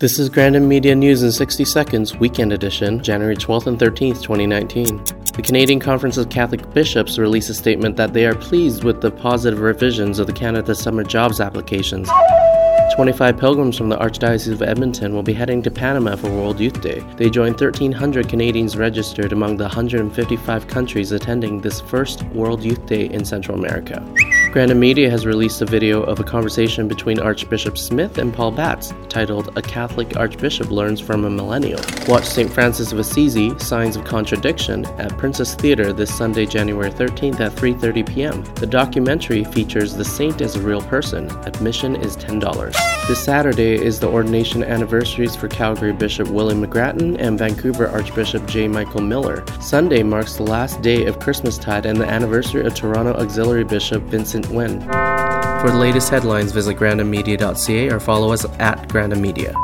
This is Grandin Media News in 60 Seconds, Weekend Edition, January 12th and 13th, 2019. The Canadian Conference of Catholic Bishops released a statement that they are pleased with the positive revisions of the Canada Summer Jobs applications. 25 pilgrims from the Archdiocese of Edmonton will be heading to Panama for World Youth Day. They join 1,300 Canadians registered among the 155 countries attending this first World Youth Day in Central America. Grandin Media has released a video of a conversation between Archbishop Smith and Paul Batts titled A Catholic Archbishop Learns from a Millennial. Watch St. Francis of Assisi, Signs of Contradiction at Princess Theatre this Sunday, January 13th at 3.30 p.m. The documentary features the saint as a real person. Admission is $10. This Saturday is the ordination anniversaries for Calgary Bishop William McGrattan and Vancouver Archbishop J. Michael Miller. Sunday marks the last day of Christmastide and the anniversary of Toronto Auxiliary Bishop Vincent Vincent For the latest headlines, visit grandinmedia.ca or follow us at Grandin Media.